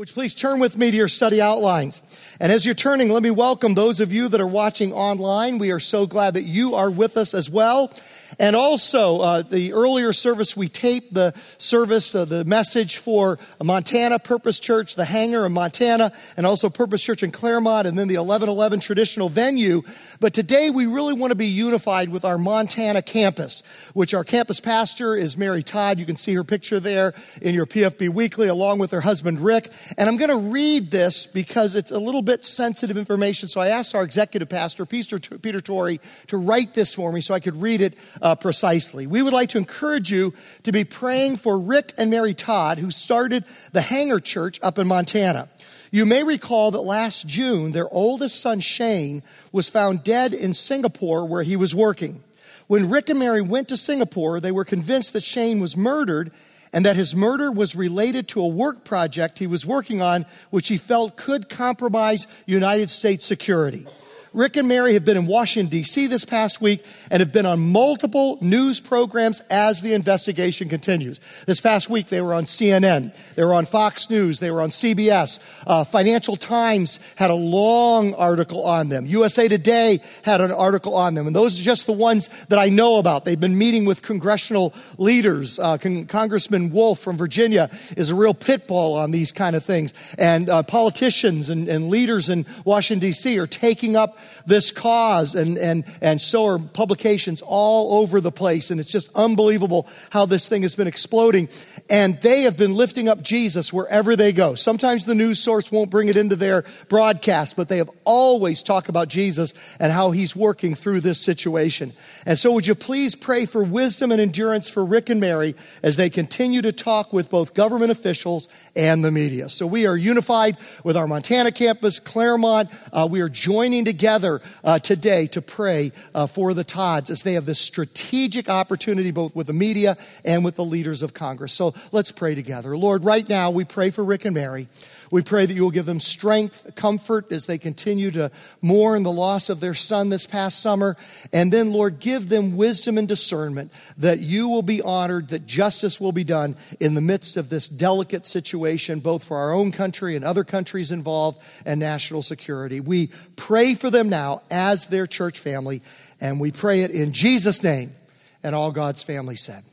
You please turn with me to your study outlines? And as you're turning, let me welcome those of you that are watching online. We are so glad that you are with us as well. And also, uh, the earlier service, we taped the service, uh, the message for Montana Purpose Church, the hangar in Montana, and also Purpose Church in Claremont, and then the 1111 traditional venue. But today, we really want to be unified with our Montana campus, which our campus pastor is Mary Todd. You can see her picture there in your PFB Weekly, along with her husband Rick. And I'm going to read this because it's a little bit sensitive information. So I asked our executive pastor, Peter, Peter Torrey, to write this for me so I could read it uh, Uh, precisely. We would like to encourage you to be praying for Rick and Mary Todd, who started the Hangar Church up in Montana. You may recall that last June, their oldest son, Shane, was found dead in Singapore where he was working. When Rick and Mary went to Singapore, they were convinced that Shane was murdered and that his murder was related to a work project he was working on, which he felt could compromise United States security. Rick and Mary have been in Washington, D.C. this past week and have been on multiple news programs as the investigation continues. This past week, they were on CNN, they were on Fox News, they were on CBS. Uh, Financial Times had a long article on them. USA Today had an article on them. And those are just the ones that I know about. They've been meeting with congressional leaders. Uh, Con- Congressman Wolf from Virginia is a real pit bull on these kind of things. And uh, politicians and, and leaders in Washington, D.C. are taking up this cause, and, and, and so are publications all over the place. And it's just unbelievable how this thing has been exploding. And they have been lifting up Jesus wherever they go. Sometimes the news source won't bring it into their broadcast, but they have always talked about Jesus and how he's working through this situation. And so, would you please pray for wisdom and endurance for Rick and Mary as they continue to talk with both government officials and the media? So, we are unified with our Montana campus, Claremont. Uh, we are joining together together uh, today to pray uh, for the Todds as they have this strategic opportunity both with the media and with the leaders of Congress. So let's pray together. Lord, right now we pray for Rick and Mary. We pray that you will give them strength, comfort as they continue to mourn the loss of their son this past summer. And then, Lord, give them wisdom and discernment that you will be honored, that justice will be done in the midst of this delicate situation, both for our own country and other countries involved and national security. We pray for them now as their church family, and we pray it in Jesus' name. And all God's family said,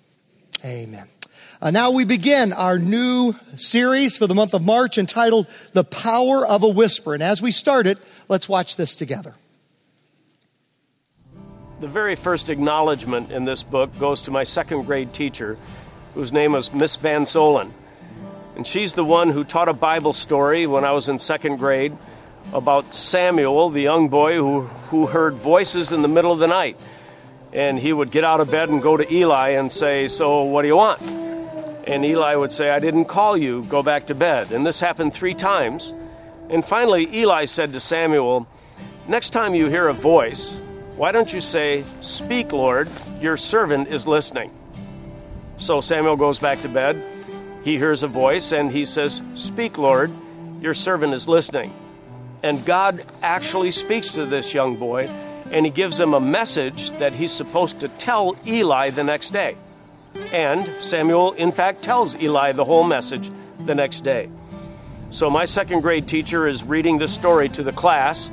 Amen. Uh, now we begin our new series for the month of March entitled The Power of a Whisper. And as we start it, let's watch this together. The very first acknowledgement in this book goes to my second grade teacher, whose name was Miss Van Zolen. And she's the one who taught a Bible story when I was in second grade about Samuel, the young boy who, who heard voices in the middle of the night. And he would get out of bed and go to Eli and say, So, what do you want? And Eli would say, I didn't call you, go back to bed. And this happened three times. And finally, Eli said to Samuel, Next time you hear a voice, why don't you say, Speak, Lord, your servant is listening. So Samuel goes back to bed. He hears a voice and he says, Speak, Lord, your servant is listening. And God actually speaks to this young boy and he gives him a message that he's supposed to tell Eli the next day. And Samuel, in fact, tells Eli the whole message the next day. So my second grade teacher is reading this story to the class.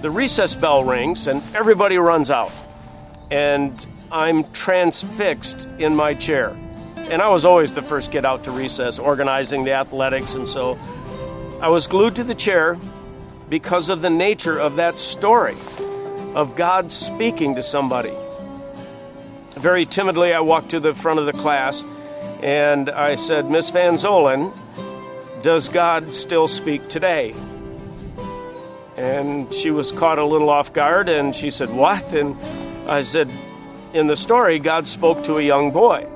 The recess bell rings, and everybody runs out. And I'm transfixed in my chair. And I was always the first get out to recess, organizing the athletics, and so I was glued to the chair because of the nature of that story of God speaking to somebody. Very timidly, I walked to the front of the class and I said, Miss Van Zolen, does God still speak today? And she was caught a little off guard and she said, What? And I said, In the story, God spoke to a young boy.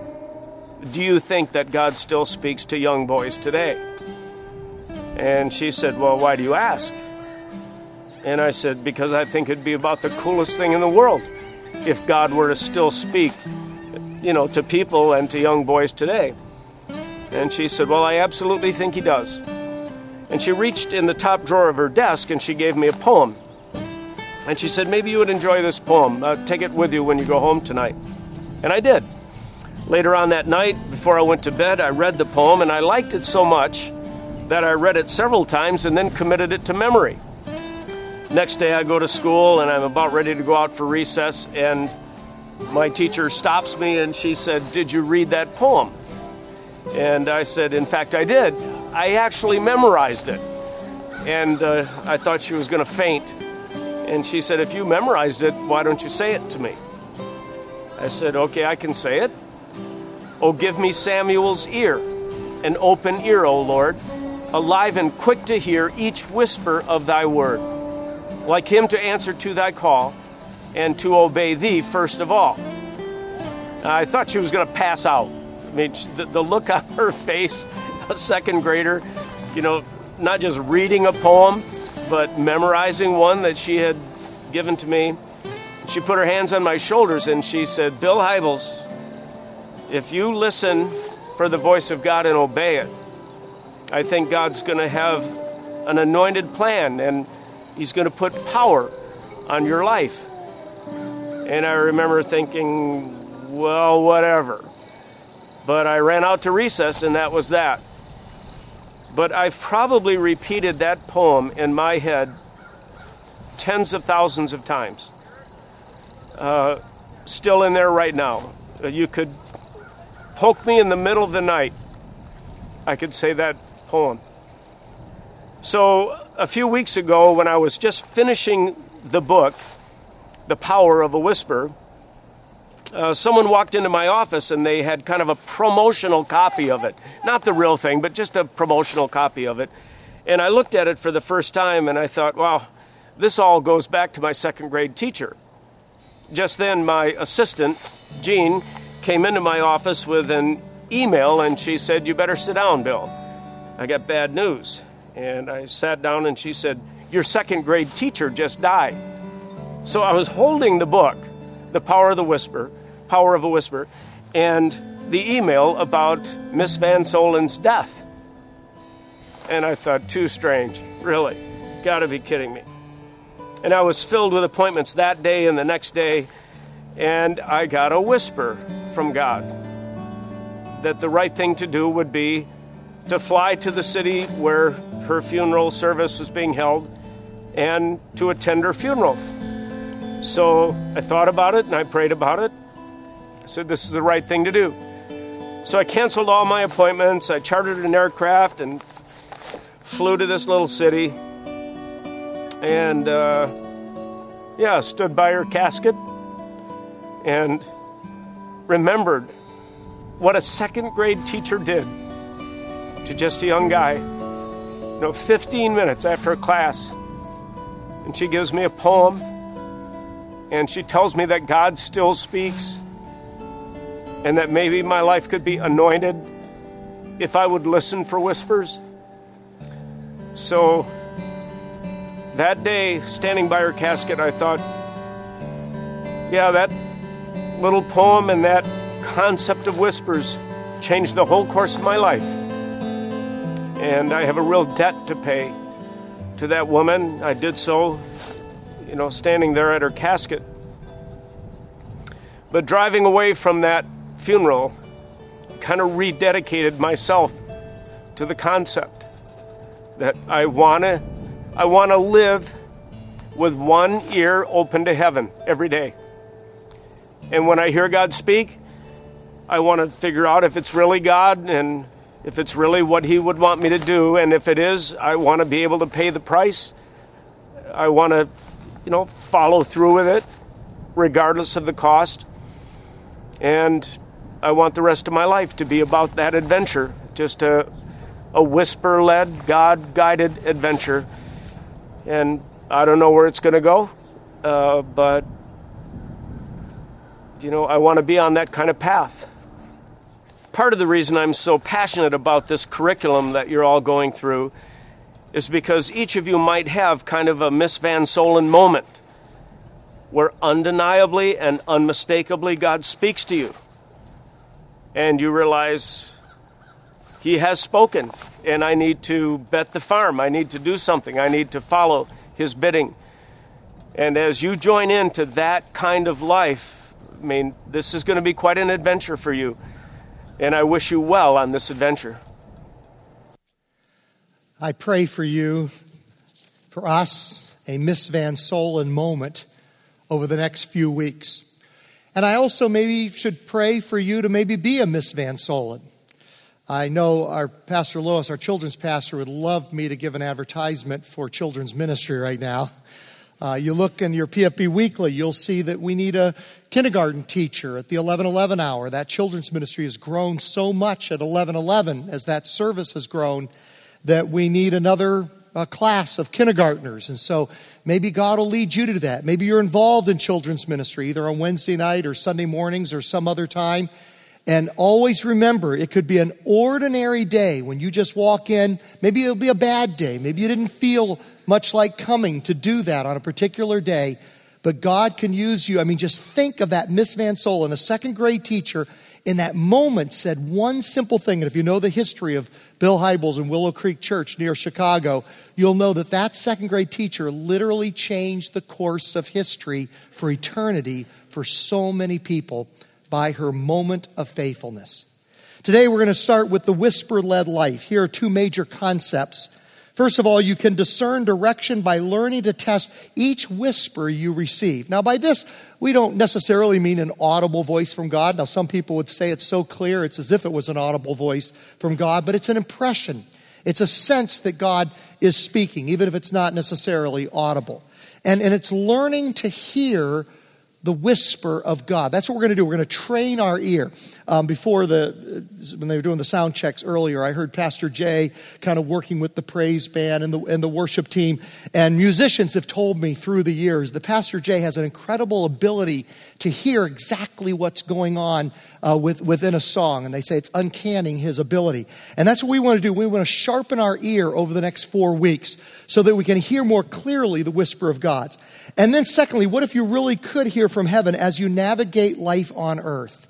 Do you think that God still speaks to young boys today? And she said, Well, why do you ask? And I said, Because I think it'd be about the coolest thing in the world if God were to still speak, you know, to people and to young boys today. And she said, Well, I absolutely think he does. And she reached in the top drawer of her desk and she gave me a poem. And she said, Maybe you would enjoy this poem. Uh, take it with you when you go home tonight. And I did. Later on that night, before I went to bed, I read the poem and I liked it so much that I read it several times and then committed it to memory. Next day, I go to school and I'm about ready to go out for recess, and my teacher stops me and she said, Did you read that poem? And I said, In fact, I did. I actually memorized it. And uh, I thought she was going to faint. And she said, If you memorized it, why don't you say it to me? I said, Okay, I can say it. Oh, give me Samuel's ear, an open ear, O Lord, alive and quick to hear each whisper of thy word, like him to answer to thy call and to obey thee first of all. I thought she was going to pass out. I mean, the, the look on her face, a second grader, you know, not just reading a poem, but memorizing one that she had given to me. She put her hands on my shoulders and she said, Bill Hybels, if you listen for the voice of God and obey it, I think God's going to have an anointed plan and He's going to put power on your life. And I remember thinking, well, whatever. But I ran out to recess, and that was that. But I've probably repeated that poem in my head tens of thousands of times. Uh, still in there right now. You could poke me in the middle of the night. I could say that poem. So, a few weeks ago, when I was just finishing the book, The Power of a Whisper, uh, someone walked into my office and they had kind of a promotional copy of it. Not the real thing, but just a promotional copy of it. And I looked at it for the first time and I thought, wow, this all goes back to my second grade teacher. Just then, my assistant, Jean, came into my office with an email and she said, You better sit down, Bill. I got bad news. And I sat down and she said, Your second grade teacher just died. So I was holding the book, The Power of the Whisper, Power of a Whisper, and the email about Miss Van Solen's death. And I thought, too strange. Really? Gotta be kidding me. And I was filled with appointments that day and the next day, and I got a whisper from God that the right thing to do would be to fly to the city where her funeral service was being held and to attend her funeral. So I thought about it and I prayed about it. I said, This is the right thing to do. So I canceled all my appointments. I chartered an aircraft and flew to this little city. And uh, yeah, stood by her casket and remembered what a second grade teacher did to just a young guy. You know, 15 minutes after a class, and she gives me a poem, and she tells me that God still speaks, and that maybe my life could be anointed if I would listen for whispers. So that day, standing by her casket, I thought, yeah, that little poem and that concept of whispers changed the whole course of my life. And I have a real debt to pay to that woman. I did so, you know, standing there at her casket. But driving away from that funeral kind of rededicated myself to the concept that I want to I want to live with one ear open to heaven every day. And when I hear God speak, I want to figure out if it's really God and if it's really what He would want me to do. And if it is, I want to be able to pay the price. I want to, you know, follow through with it, regardless of the cost. And I want the rest of my life to be about that adventure, just a, a whisper led, God guided adventure. And I don't know where it's going to go, uh, but you know, I want to be on that kind of path. Part of the reason I'm so passionate about this curriculum that you're all going through is because each of you might have kind of a Miss Van Solen moment where undeniably and unmistakably God speaks to you. And you realize He has spoken, and I need to bet the farm. I need to do something. I need to follow His bidding. And as you join into that kind of life, I mean, this is going to be quite an adventure for you. And I wish you well on this adventure. I pray for you, for us, a Miss Van Solen moment over the next few weeks. And I also maybe should pray for you to maybe be a Miss Van Solen. I know our Pastor Lois, our children's pastor, would love me to give an advertisement for children's ministry right now. Uh, you look in your PFB Weekly, you'll see that we need a kindergarten teacher at the 1111 hour. That children's ministry has grown so much at 1111 as that service has grown that we need another uh, class of kindergartners. And so maybe God will lead you to that. Maybe you're involved in children's ministry, either on Wednesday night or Sunday mornings or some other time. And always remember, it could be an ordinary day when you just walk in. Maybe it'll be a bad day. Maybe you didn't feel much like coming to do that on a particular day, but God can use you. I mean, just think of that Miss Van Solen, a second grade teacher, in that moment said one simple thing. And if you know the history of Bill Hybels and Willow Creek Church near Chicago, you'll know that that second grade teacher literally changed the course of history for eternity for so many people by her moment of faithfulness. Today, we're going to start with the whisper led life. Here are two major concepts First of all, you can discern direction by learning to test each whisper you receive. Now, by this, we don't necessarily mean an audible voice from God. Now, some people would say it's so clear, it's as if it was an audible voice from God, but it's an impression. It's a sense that God is speaking, even if it's not necessarily audible. And, and it's learning to hear the whisper of God. That's what we're going to do. We're going to train our ear. Um, before the, when they were doing the sound checks earlier, I heard Pastor Jay kind of working with the praise band and the, and the worship team. And musicians have told me through the years that Pastor Jay has an incredible ability to hear exactly what's going on uh, with, within a song. And they say it's uncanny his ability. And that's what we want to do. We want to sharpen our ear over the next four weeks so that we can hear more clearly the whisper of God's. And then, secondly, what if you really could hear from heaven as you navigate life on earth?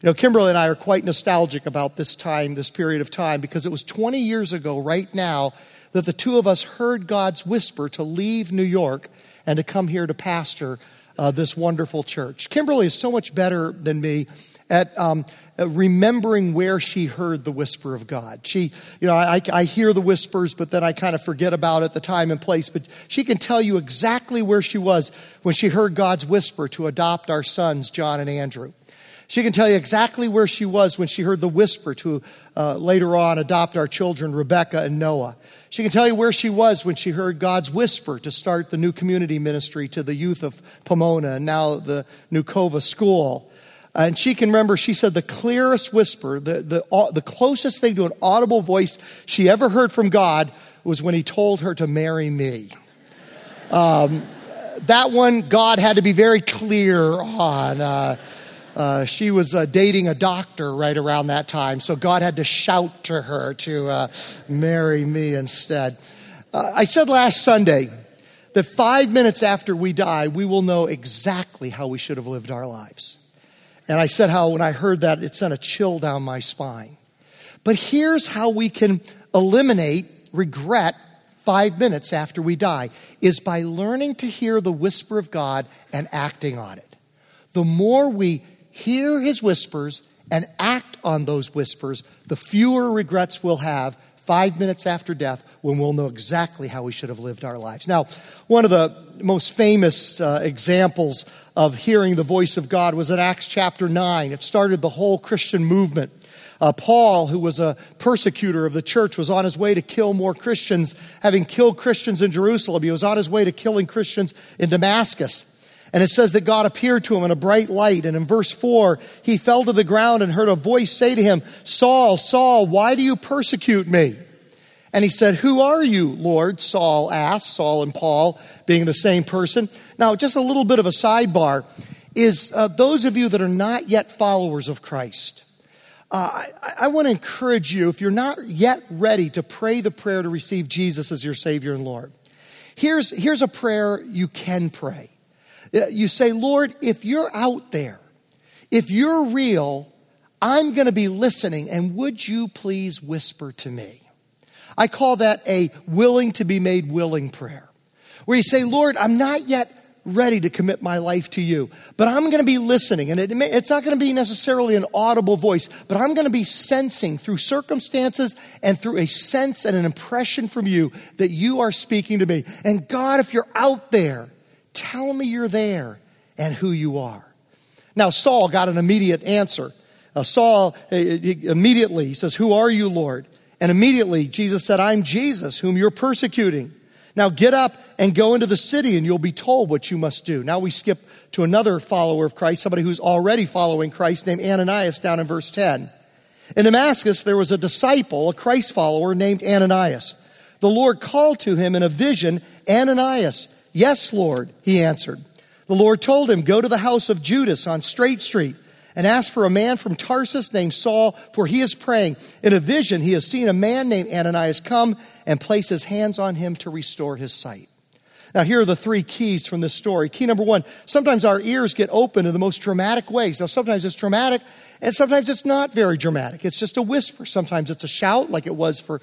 You know, Kimberly and I are quite nostalgic about this time, this period of time, because it was 20 years ago, right now, that the two of us heard God's whisper to leave New York and to come here to pastor uh, this wonderful church. Kimberly is so much better than me at um, remembering where she heard the whisper of God. She, you know, I, I hear the whispers, but then I kind of forget about it, the time and place. But she can tell you exactly where she was when she heard God's whisper to adopt our sons, John and Andrew. She can tell you exactly where she was when she heard the whisper to uh, later on adopt our children, Rebecca and Noah. She can tell you where she was when she heard God's whisper to start the new community ministry to the youth of Pomona and now the Nukova School. And she can remember, she said the clearest whisper, the, the, the closest thing to an audible voice she ever heard from God was when he told her to marry me. Um, that one, God had to be very clear on. Uh, uh, she was uh, dating a doctor right around that time, so God had to shout to her to uh, marry me instead. Uh, I said last Sunday that five minutes after we die, we will know exactly how we should have lived our lives. And I said how when I heard that, it sent a chill down my spine. But here's how we can eliminate regret five minutes after we die is by learning to hear the whisper of God and acting on it. The more we hear his whispers and act on those whispers, the fewer regrets we'll have five minutes after death when we'll know exactly how we should have lived our lives. Now, one of the most famous uh, examples of hearing the voice of God was in Acts chapter 9. It started the whole Christian movement. Uh, Paul, who was a persecutor of the church, was on his way to kill more Christians, having killed Christians in Jerusalem. He was on his way to killing Christians in Damascus. And it says that God appeared to him in a bright light. And in verse 4, he fell to the ground and heard a voice say to him, Saul, Saul, why do you persecute me? And he said, Who are you, Lord? Saul asked, Saul and Paul being the same person. Now, just a little bit of a sidebar is uh, those of you that are not yet followers of Christ. Uh, I, I want to encourage you, if you're not yet ready to pray the prayer to receive Jesus as your Savior and Lord, here's, here's a prayer you can pray. Uh, you say, Lord, if you're out there, if you're real, I'm going to be listening, and would you please whisper to me? I call that a willing to be made willing prayer, where you say, Lord, I'm not yet ready to commit my life to you, but I'm going to be listening. And it, it's not going to be necessarily an audible voice, but I'm going to be sensing through circumstances and through a sense and an impression from you that you are speaking to me. And God, if you're out there, tell me you're there and who you are. Now, Saul got an immediate answer. Uh, Saul uh, uh immediately he says, Who are you, Lord? And immediately Jesus said, I'm Jesus, whom you're persecuting. Now get up and go into the city, and you'll be told what you must do. Now we skip to another follower of Christ, somebody who's already following Christ, named Ananias, down in verse 10. In Damascus, there was a disciple, a Christ follower, named Ananias. The Lord called to him in a vision, Ananias. Yes, Lord, he answered. The Lord told him, Go to the house of Judas on Straight Street and asked for a man from Tarsus named Saul, for he is praying. In a vision, he has seen a man named Ananias come and place his hands on him to restore his sight. Now, here are the three keys from this story. Key number one sometimes our ears get open in the most dramatic ways. Now, sometimes it's dramatic, and sometimes it's not very dramatic. It's just a whisper. Sometimes it's a shout, like it was for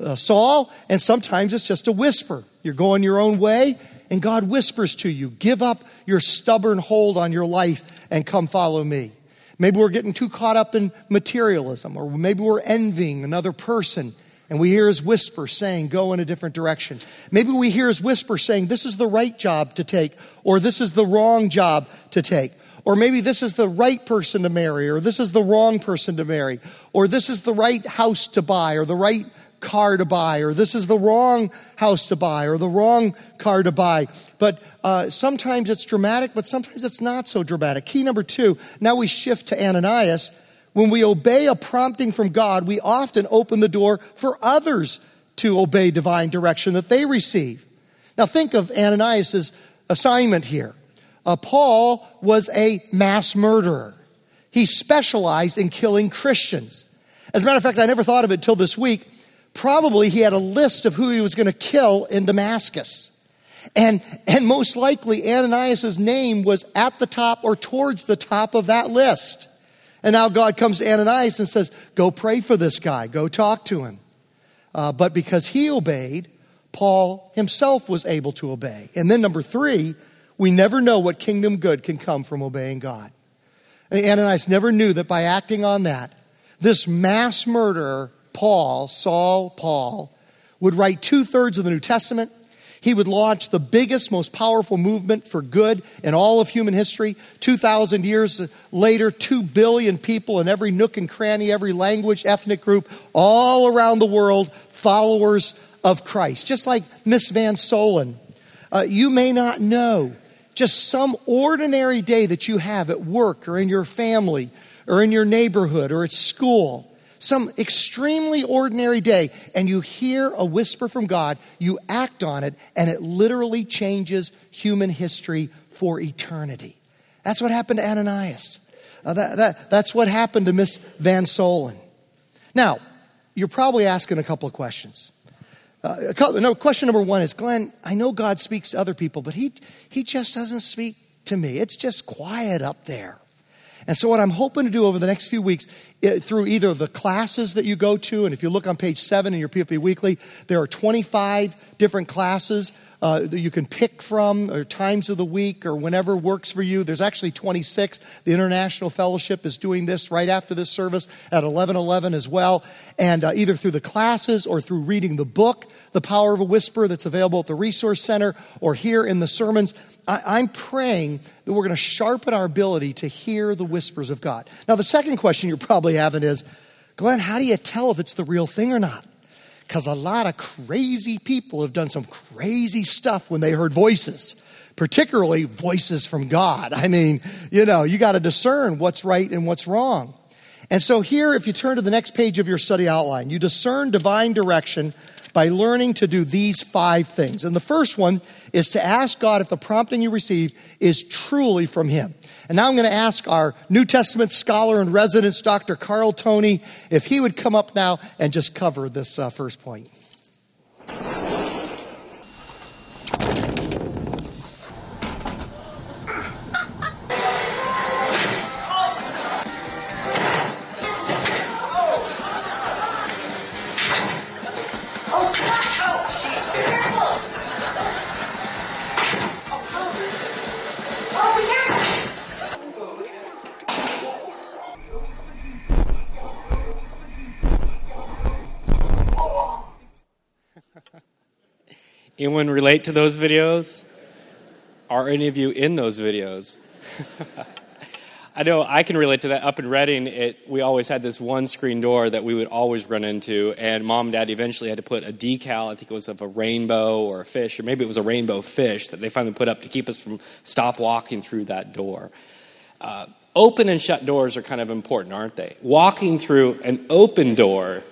uh, Saul, and sometimes it's just a whisper. You're going your own way, and God whispers to you, Give up your stubborn hold on your life and come follow me. Maybe we're getting too caught up in materialism, or maybe we're envying another person and we hear his whisper saying, Go in a different direction. Maybe we hear his whisper saying, This is the right job to take, or this is the wrong job to take. Or maybe this is the right person to marry, or this is the wrong person to marry, or this is the right house to buy, or the right car to buy, or this is the wrong house to buy, or the wrong car to buy. But uh, sometimes it's dramatic, but sometimes it's not so dramatic. Key number two now we shift to Ananias. When we obey a prompting from God, we often open the door for others to obey divine direction that they receive. Now, think of Ananias' assignment here. Uh, Paul was a mass murderer. He specialized in killing Christians. As a matter of fact, I never thought of it till this week, Probably he had a list of who he was going to kill in Damascus. And, and most likely Ananias' name was at the top or towards the top of that list. And now God comes to Ananias and says, Go pray for this guy, go talk to him. Uh, but because he obeyed, Paul himself was able to obey. And then, number three, we never know what kingdom good can come from obeying God. And Ananias never knew that by acting on that, this mass murderer Paul, Saul, Paul, would write two thirds of the New Testament. He would launch the biggest, most powerful movement for good in all of human history. 2,000 years later, 2 billion people in every nook and cranny, every language, ethnic group, all around the world, followers of Christ. Just like Miss Van Solen, uh, you may not know just some ordinary day that you have at work or in your family or in your neighborhood or at school some extremely ordinary day, and you hear a whisper from God, you act on it, and it literally changes human history for eternity. That's what happened to Ananias. Uh, that, that, that's what happened to Miss Van Solen. Now, you're probably asking a couple of questions. Uh, couple, no, question number one is Glenn, I know God speaks to other people, but he, he just doesn't speak to me. It's just quiet up there. And so, what I'm hoping to do over the next few weeks, it, through either the classes that you go to, and if you look on page seven in your PFB Weekly, there are 25 different classes uh, that you can pick from, or times of the week, or whenever works for you. There's actually 26. The International Fellowship is doing this right after this service at 11:11 as well, and uh, either through the classes or through reading the book, The Power of a Whisper, that's available at the Resource Center or here in the sermons. I, am praying that we're going to sharpen our ability to hear the whispers of God. Now, the second question you're probably having is, Glenn, how do you tell if it's the real thing or not? Because a lot of crazy people have done some crazy stuff when they heard voices, particularly voices from God. I mean, you know, you got to discern what's right and what's wrong. And so, here, if you turn to the next page of your study outline, you discern divine direction by learning to do these five things. And the first one is to ask God if the prompting you receive is truly from Him. And now I'm going to ask our New Testament scholar and residence, Dr. Carl Toney, if he would come up now and just cover this uh, first point. Anyone relate to those videos? Are any of you in those videos? I know I can relate to that. Up in Reading, it, we always had this one screen door that we would always run into, and mom and dad eventually had to put a decal, I think it was of a rainbow or a fish, or maybe it was a rainbow fish that they finally put up to keep us from stop walking through that door. Uh, open and shut doors are kind of important, aren't they? Walking through an open door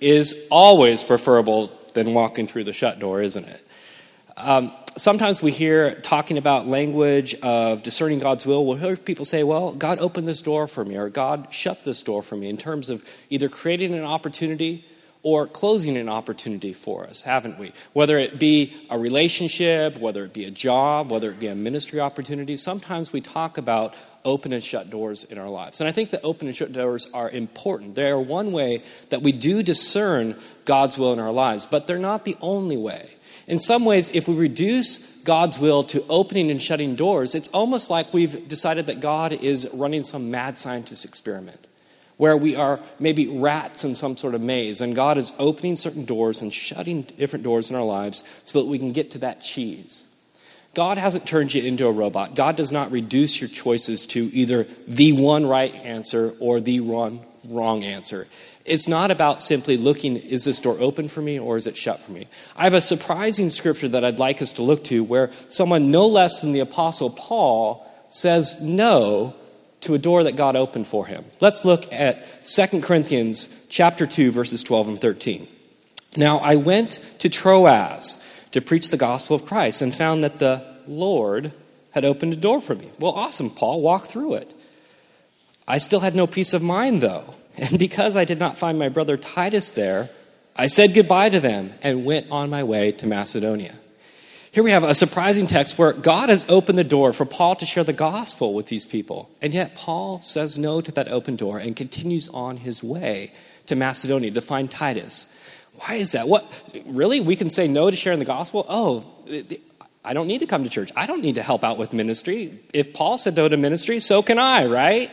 is always preferable than walking through the shut door, isn't it? Um, sometimes we hear talking about language of discerning God's will. We'll hear people say, well, God opened this door for me, or God shut this door for me, in terms of either creating an opportunity or closing an opportunity for us, haven't we? Whether it be a relationship, whether it be a job, whether it be a ministry opportunity, sometimes we talk about open and shut doors in our lives. And I think that open and shut doors are important. They are one way that we do discern God's will in our lives, but they're not the only way. In some ways, if we reduce God's will to opening and shutting doors, it's almost like we've decided that God is running some mad scientist experiment where we are maybe rats in some sort of maze, and God is opening certain doors and shutting different doors in our lives so that we can get to that cheese. God hasn't turned you into a robot. God does not reduce your choices to either the one right answer or the one wrong answer it's not about simply looking, is this door open for me or is it shut for me? I have a surprising scripture that I'd like us to look to where someone no less than the Apostle Paul says no to a door that God opened for him. Let's look at 2 Corinthians chapter 2 verses 12 and 13. Now I went to Troas to preach the gospel of Christ and found that the Lord had opened a door for me. Well, awesome, Paul, walk through it. I still had no peace of mind though and because I did not find my brother Titus there, I said goodbye to them and went on my way to Macedonia. Here we have a surprising text where God has opened the door for Paul to share the gospel with these people. And yet Paul says no to that open door and continues on his way to Macedonia to find Titus. Why is that? What really? We can say no to sharing the gospel? Oh, I don't need to come to church. I don't need to help out with ministry. If Paul said no to ministry, so can I, right?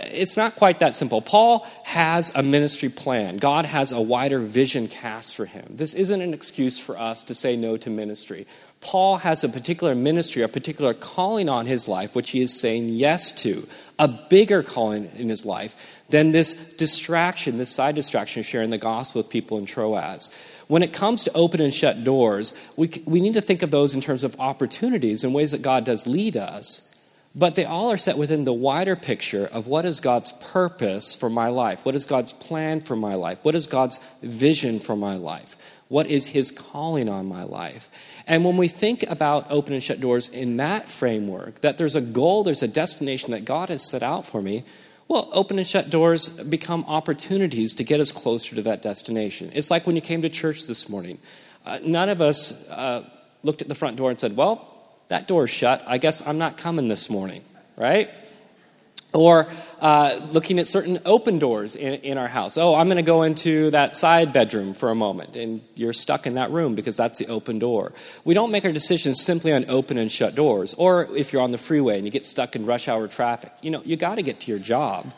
It's not quite that simple. Paul has a ministry plan. God has a wider vision cast for him. This isn't an excuse for us to say no to ministry. Paul has a particular ministry, a particular calling on his life, which he is saying yes to, a bigger calling in his life than this distraction, this side distraction of sharing the gospel with people in Troas. When it comes to open and shut doors, we, we need to think of those in terms of opportunities and ways that God does lead us but they all are set within the wider picture of what is God's purpose for my life? What is God's plan for my life? What is God's vision for my life? What is His calling on my life? And when we think about open and shut doors in that framework, that there's a goal, there's a destination that God has set out for me, well, open and shut doors become opportunities to get us closer to that destination. It's like when you came to church this morning. Uh, none of us uh, looked at the front door and said, Well, that door's shut. I guess I'm not coming this morning, right? Or uh, looking at certain open doors in, in our house. Oh, I'm going to go into that side bedroom for a moment, and you're stuck in that room because that's the open door. We don't make our decisions simply on open and shut doors. Or if you're on the freeway and you get stuck in rush hour traffic, you know, you got to get to your job.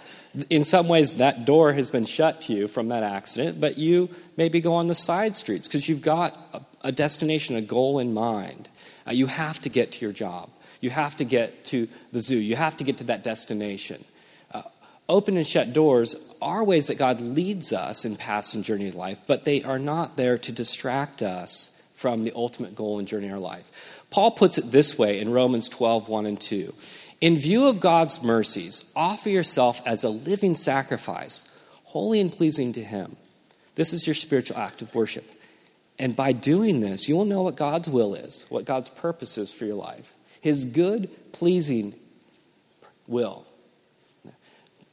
In some ways, that door has been shut to you from that accident, but you maybe go on the side streets because you've got a, a destination, a goal in mind. Uh, you have to get to your job. You have to get to the zoo. You have to get to that destination. Uh, open and shut doors are ways that God leads us in paths and journey of life, but they are not there to distract us from the ultimate goal and journey of our life. Paul puts it this way in Romans 12, 1 and 2. In view of God's mercies, offer yourself as a living sacrifice, holy and pleasing to Him. This is your spiritual act of worship. And by doing this, you will know what God's will is, what God's purpose is for your life. His good, pleasing will.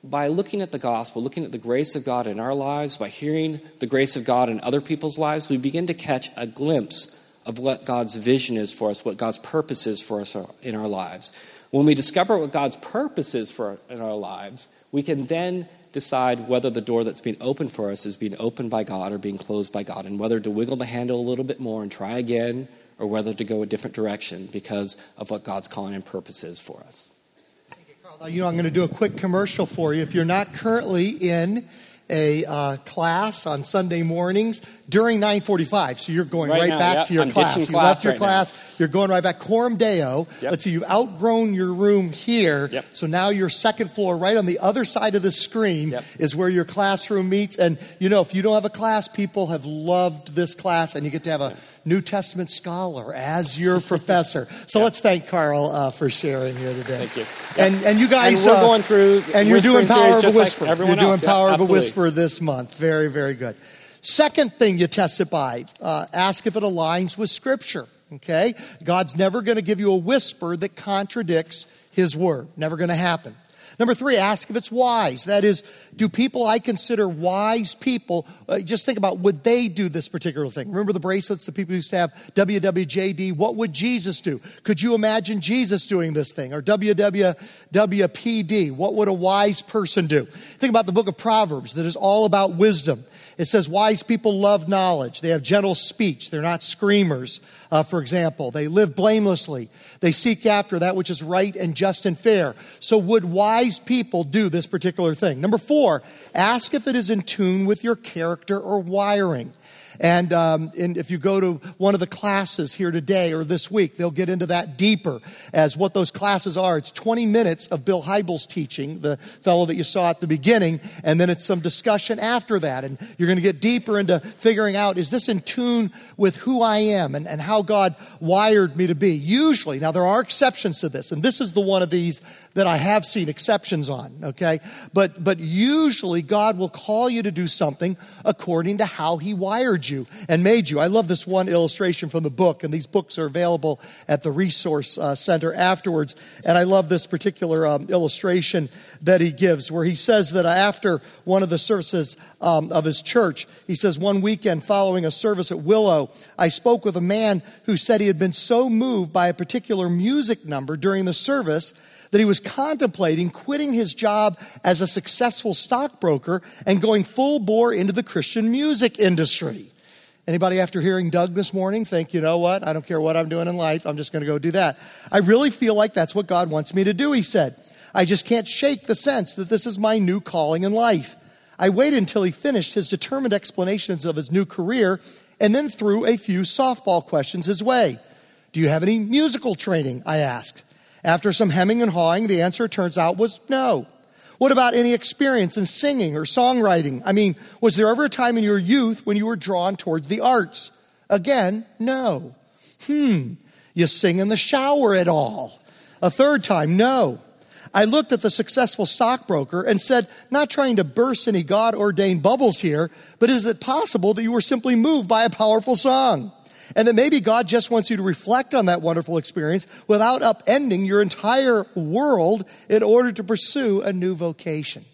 By looking at the gospel, looking at the grace of God in our lives, by hearing the grace of God in other people's lives, we begin to catch a glimpse of what God's vision is for us, what God's purpose is for us in our lives. When we discover what God's purpose is for in our lives, we can then decide whether the door that's being opened for us is being opened by God or being closed by God, and whether to wiggle the handle a little bit more and try again, or whether to go a different direction because of what God's calling and purpose is for us. You know, I'm going to do a quick commercial for you. If you're not currently in a uh, class on Sunday mornings during 9:45. So you're going right, Right now, back yep. to your I'm class. You class left your right now. class. You're going right back. Coram Deo. Yep. Let's see. You've outgrown your room here. Yep. So now your second floor, right on the other side of the screen, is where your classroom meets. And you know, if you don't have a class, people have loved this class, and you get to have a New Testament scholar as your professor. So let's thank Carl uh, for sharing here today. Thank you. And and you guys, And we're uh, going through and you're doing Power of a like Whisper. everyone you're doing else. Yeah, Power of a. Whisper this month. Very very good. Second thing you test it by: uh, ask if it aligns with Scripture. Okay, God's never going to give you a whisper that contradicts His word. Never going to happen. Number three, ask if it's wise. That is, do people I consider wise people, uh, just think about would they do this particular thing? Remember the bracelets the people used to have? WWJD, what would Jesus do? Could you imagine Jesus doing this thing? Or WWWPD, what would a wise person do? Think about the book of Proverbs that is all about wisdom. It says wise people love knowledge. They have gentle speech. They're not screamers, uh, for example. They live blamelessly. They seek after that which is right and just and fair. So, would wise people do this particular thing? Number four, ask if it is in tune with your character or wiring. And, um, and if you go to one of the classes here today or this week, they'll get into that deeper as what those classes are. It's 20 minutes of Bill Hybels teaching, the fellow that you saw at the beginning, and then it's some discussion after that. And you're going to get deeper into figuring out is this in tune with who I am and, and how God wired me to be? Usually, now there are exceptions to this, and this is the one of these that I have seen exceptions on, okay? But, but usually God will call you to do something according to how He wired you and made you. I love this one illustration from the book, and these books are available at the Resource uh, Center afterwards. And I love this particular um, illustration that he gives, where he says that after one of the services um, of his church, he says, One weekend following a service at Willow, I spoke with a man who said he had been so moved by a particular music number during the service that he was contemplating quitting his job as a successful stockbroker and going full bore into the Christian music industry. Anybody after hearing Doug this morning think, you know what? I don't care what I'm doing in life. I'm just going to go do that. I really feel like that's what God wants me to do, he said. I just can't shake the sense that this is my new calling in life. I waited until he finished his determined explanations of his new career and then threw a few softball questions his way. Do you have any musical training? I asked. After some hemming and hawing, the answer turns out was no. What about any experience in singing or songwriting? I mean, was there ever a time in your youth when you were drawn towards the arts? Again, no. Hmm, you sing in the shower at all? A third time, no. I looked at the successful stockbroker and said, not trying to burst any God ordained bubbles here, but is it possible that you were simply moved by a powerful song? And that maybe God just wants you to reflect on that wonderful experience without upending your entire world in order to pursue a new vocation.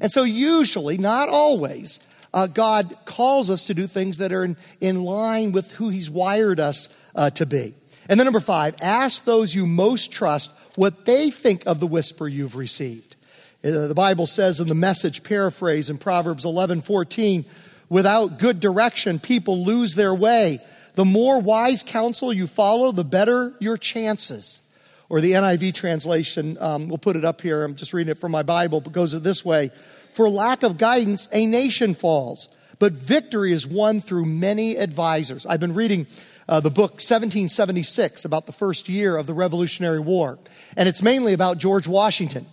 And so, usually, not always, uh, God calls us to do things that are in, in line with who He's wired us uh, to be. And then, number five, ask those you most trust what they think of the whisper you've received. Uh, the Bible says in the message paraphrase in Proverbs 11 14, without good direction, people lose their way. The more wise counsel you follow, the better your chances. Or the NIV translation, um, we'll put it up here. I'm just reading it from my Bible, but goes it this way For lack of guidance, a nation falls, but victory is won through many advisors. I've been reading uh, the book 1776 about the first year of the Revolutionary War, and it's mainly about George Washington.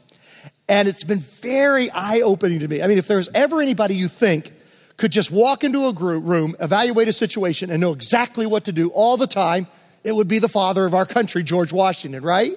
And it's been very eye opening to me. I mean, if there's ever anybody you think could just walk into a group room, evaluate a situation, and know exactly what to do all the time, it would be the father of our country, George Washington, right?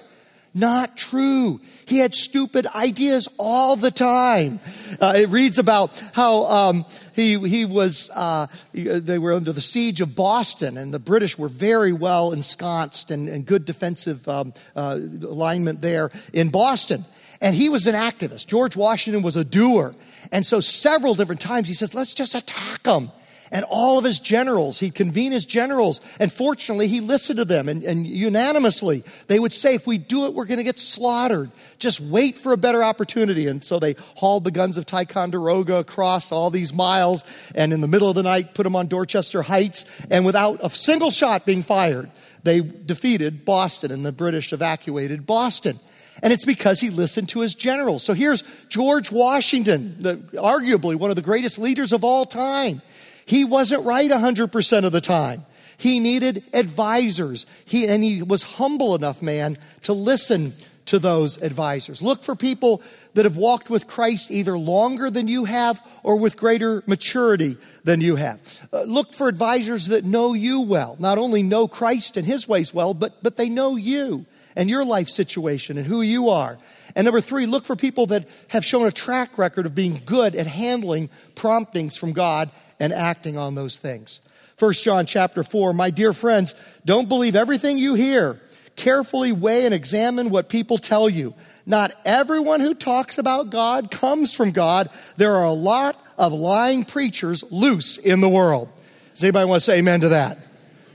Not true. He had stupid ideas all the time. Uh, it reads about how um, he, he was, uh, they were under the siege of Boston, and the British were very well ensconced and, and good defensive um, uh, alignment there in Boston. And he was an activist. George Washington was a doer. And so, several different times, he says, let's just attack them. And all of his generals, he'd convene his generals, and fortunately, he listened to them, and, and unanimously, they would say, if we do it, we're going to get slaughtered. Just wait for a better opportunity. And so they hauled the guns of Ticonderoga across all these miles, and in the middle of the night, put them on Dorchester Heights, and without a single shot being fired, they defeated Boston, and the British evacuated Boston. And it's because he listened to his generals. So here's George Washington, the, arguably one of the greatest leaders of all time. He wasn't right 100% of the time. He needed advisors. He, and he was humble enough, man, to listen to those advisors. Look for people that have walked with Christ either longer than you have or with greater maturity than you have. Uh, look for advisors that know you well, not only know Christ and his ways well, but, but they know you and your life situation and who you are. And number three, look for people that have shown a track record of being good at handling promptings from God and acting on those things. 1 John chapter 4, my dear friends, don't believe everything you hear. Carefully weigh and examine what people tell you. Not everyone who talks about God comes from God. There are a lot of lying preachers loose in the world. Does anybody want to say amen to that?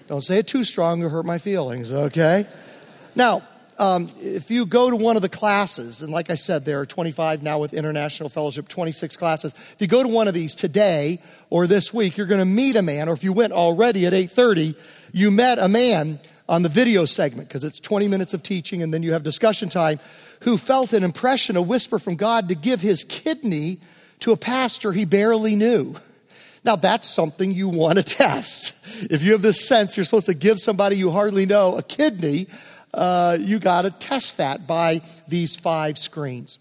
Don't say it too strong or hurt my feelings, okay? Now, um, if you go to one of the classes, and like I said, there are 25 now with International Fellowship, 26 classes. If you go to one of these today or this week, you're going to meet a man, or if you went already at 8:30, you met a man on the video segment because it's 20 minutes of teaching and then you have discussion time, who felt an impression, a whisper from God to give his kidney to a pastor he barely knew. Now, that's something you want to test. If you have this sense you're supposed to give somebody you hardly know a kidney, uh, you got to test that by these five screens.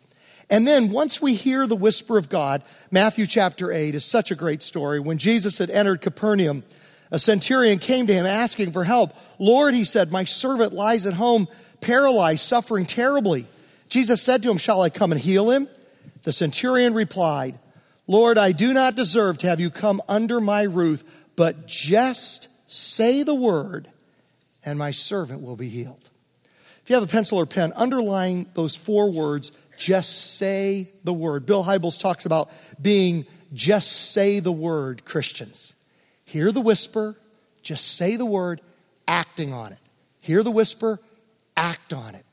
And then once we hear the whisper of God, Matthew chapter 8 is such a great story. When Jesus had entered Capernaum, a centurion came to him asking for help. Lord, he said, my servant lies at home, paralyzed, suffering terribly. Jesus said to him, Shall I come and heal him? The centurion replied, Lord, I do not deserve to have you come under my roof, but just say the word, and my servant will be healed. If you have a pencil or pen, underline those four words, just say the word. Bill Hybels talks about being just say the word Christians. Hear the whisper, just say the word, acting on it. Hear the whisper, act on it.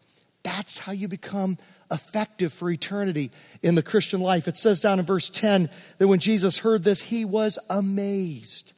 That's how you become effective for eternity in the Christian life. It says down in verse 10 that when Jesus heard this, he was amazed.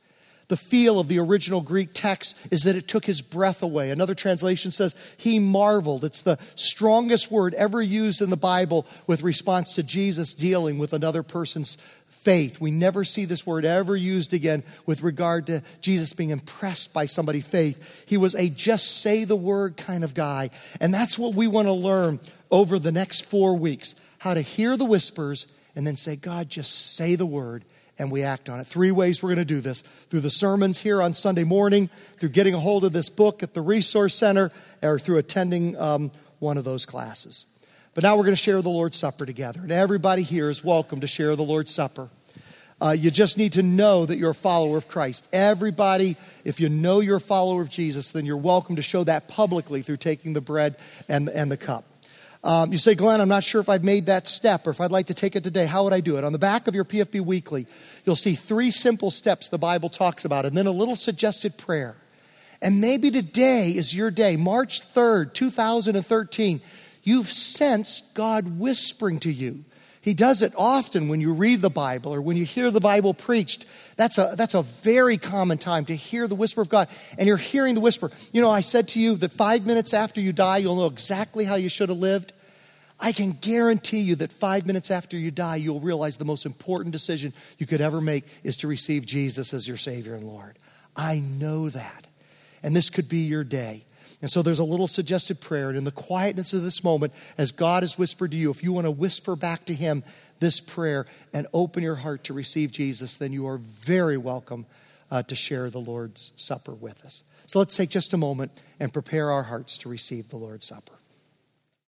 The feel of the original Greek text is that it took his breath away. Another translation says he marveled. It's the strongest word ever used in the Bible with response to Jesus dealing with another person's faith. We never see this word ever used again with regard to Jesus being impressed by somebody's faith. He was a just say the word kind of guy. And that's what we want to learn over the next four weeks how to hear the whispers and then say, God, just say the word and we act on it. Three ways we're going to do this through the sermons here on Sunday morning, through getting a hold of this book at the Resource Center, or through attending um, one of those classes. But now we're going to share the Lord's Supper together. And everybody here is welcome to share the Lord's Supper. Uh, you just need to know that you're a follower of Christ. Everybody, if you know you're a follower of Jesus, then you're welcome to show that publicly through taking the bread and, and the cup. Um, you say, Glenn, I'm not sure if I've made that step or if I'd like to take it today. How would I do it? On the back of your PFB Weekly, you'll see three simple steps the Bible talks about, and then a little suggested prayer. And maybe today is your day, March 3rd, 2013. You've sensed God whispering to you. He does it often when you read the Bible or when you hear the Bible preached. That's a, that's a very common time to hear the whisper of God. And you're hearing the whisper. You know, I said to you that five minutes after you die, you'll know exactly how you should have lived. I can guarantee you that five minutes after you die, you'll realize the most important decision you could ever make is to receive Jesus as your Savior and Lord. I know that. And this could be your day. And so there's a little suggested prayer. And in the quietness of this moment, as God has whispered to you, if you want to whisper back to Him this prayer and open your heart to receive Jesus, then you are very welcome uh, to share the Lord's Supper with us. So let's take just a moment and prepare our hearts to receive the Lord's Supper.